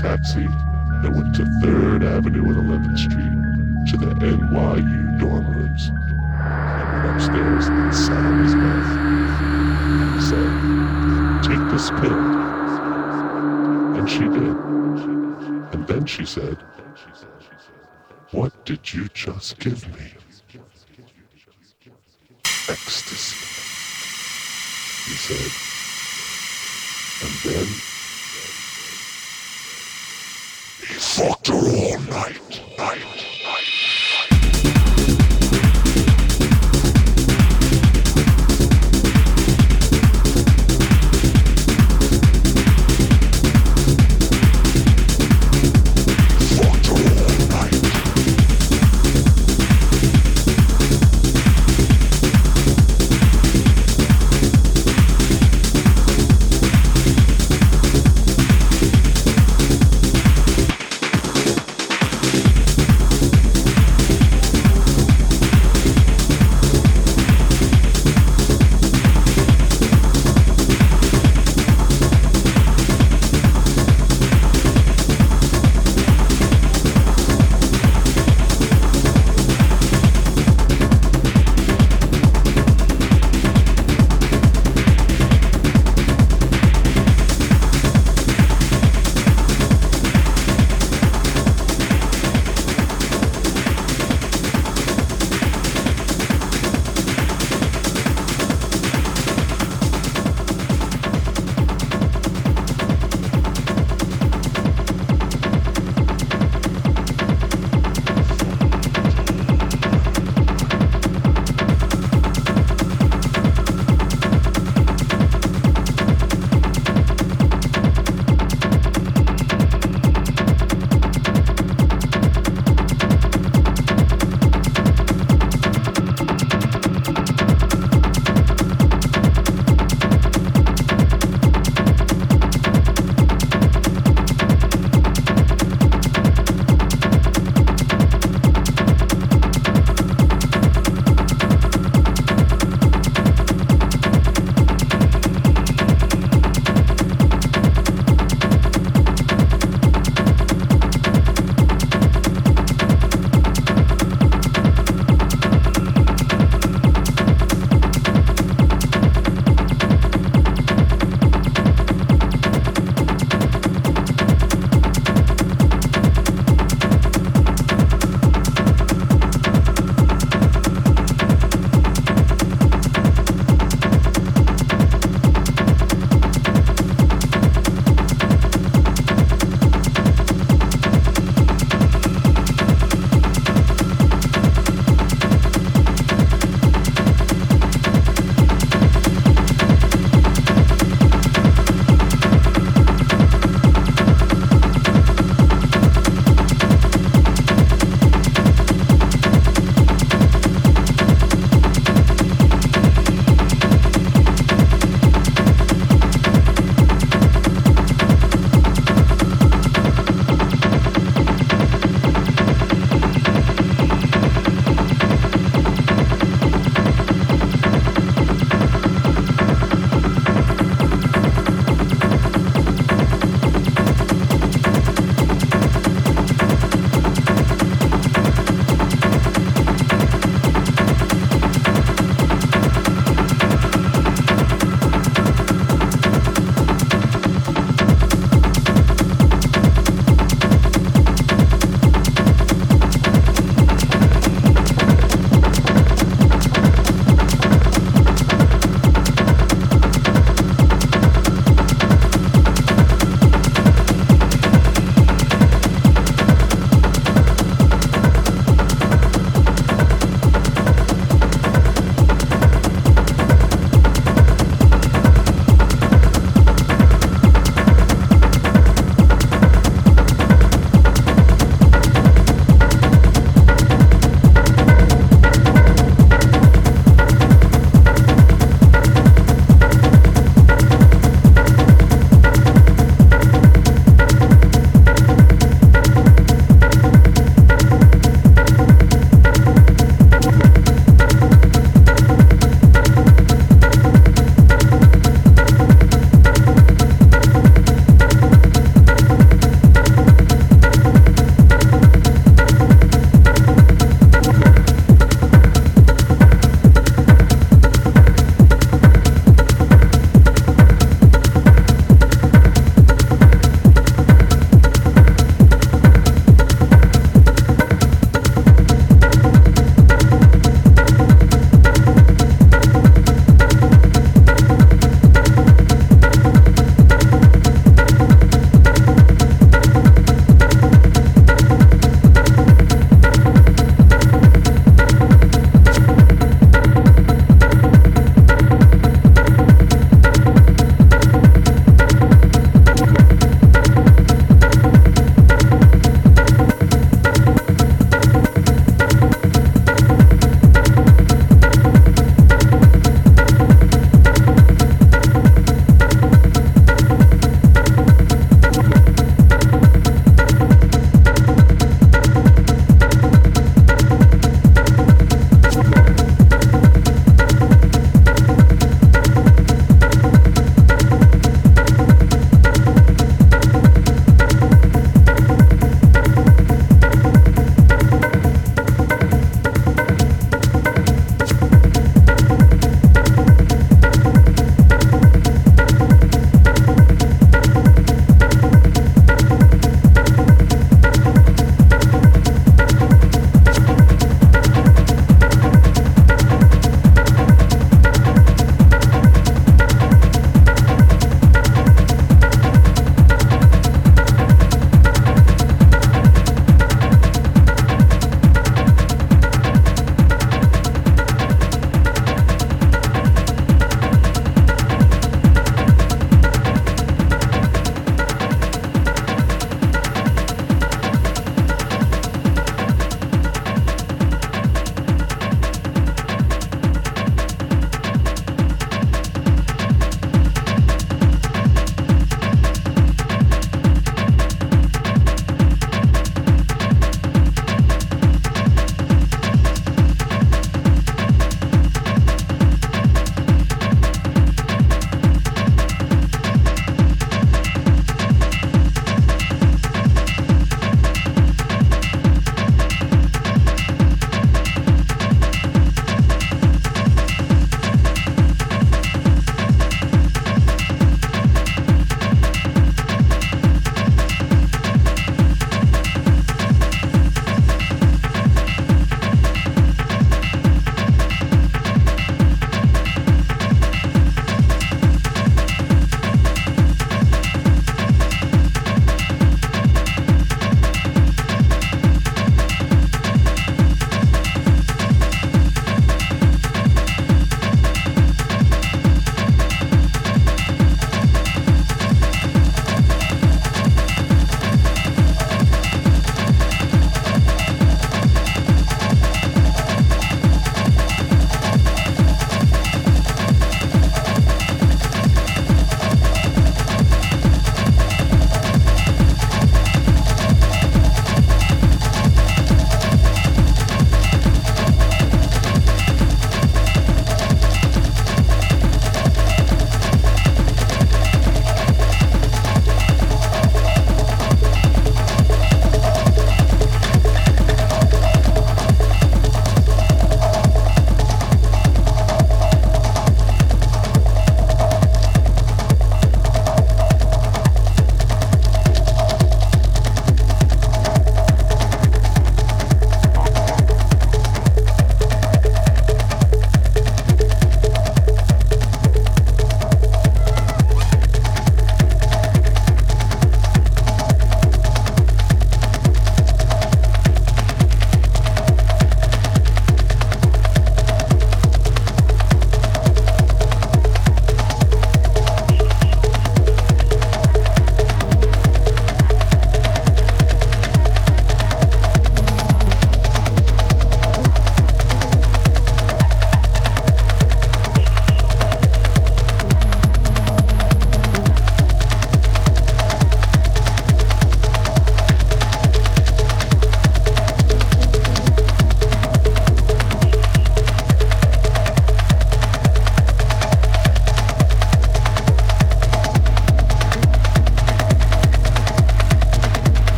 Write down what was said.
taxi that went to 3rd Avenue and 11th Street to the NYU dorm rooms. I went upstairs and sat on his bed. He said, Take this pill. And she did. And then she said, What did you just give me?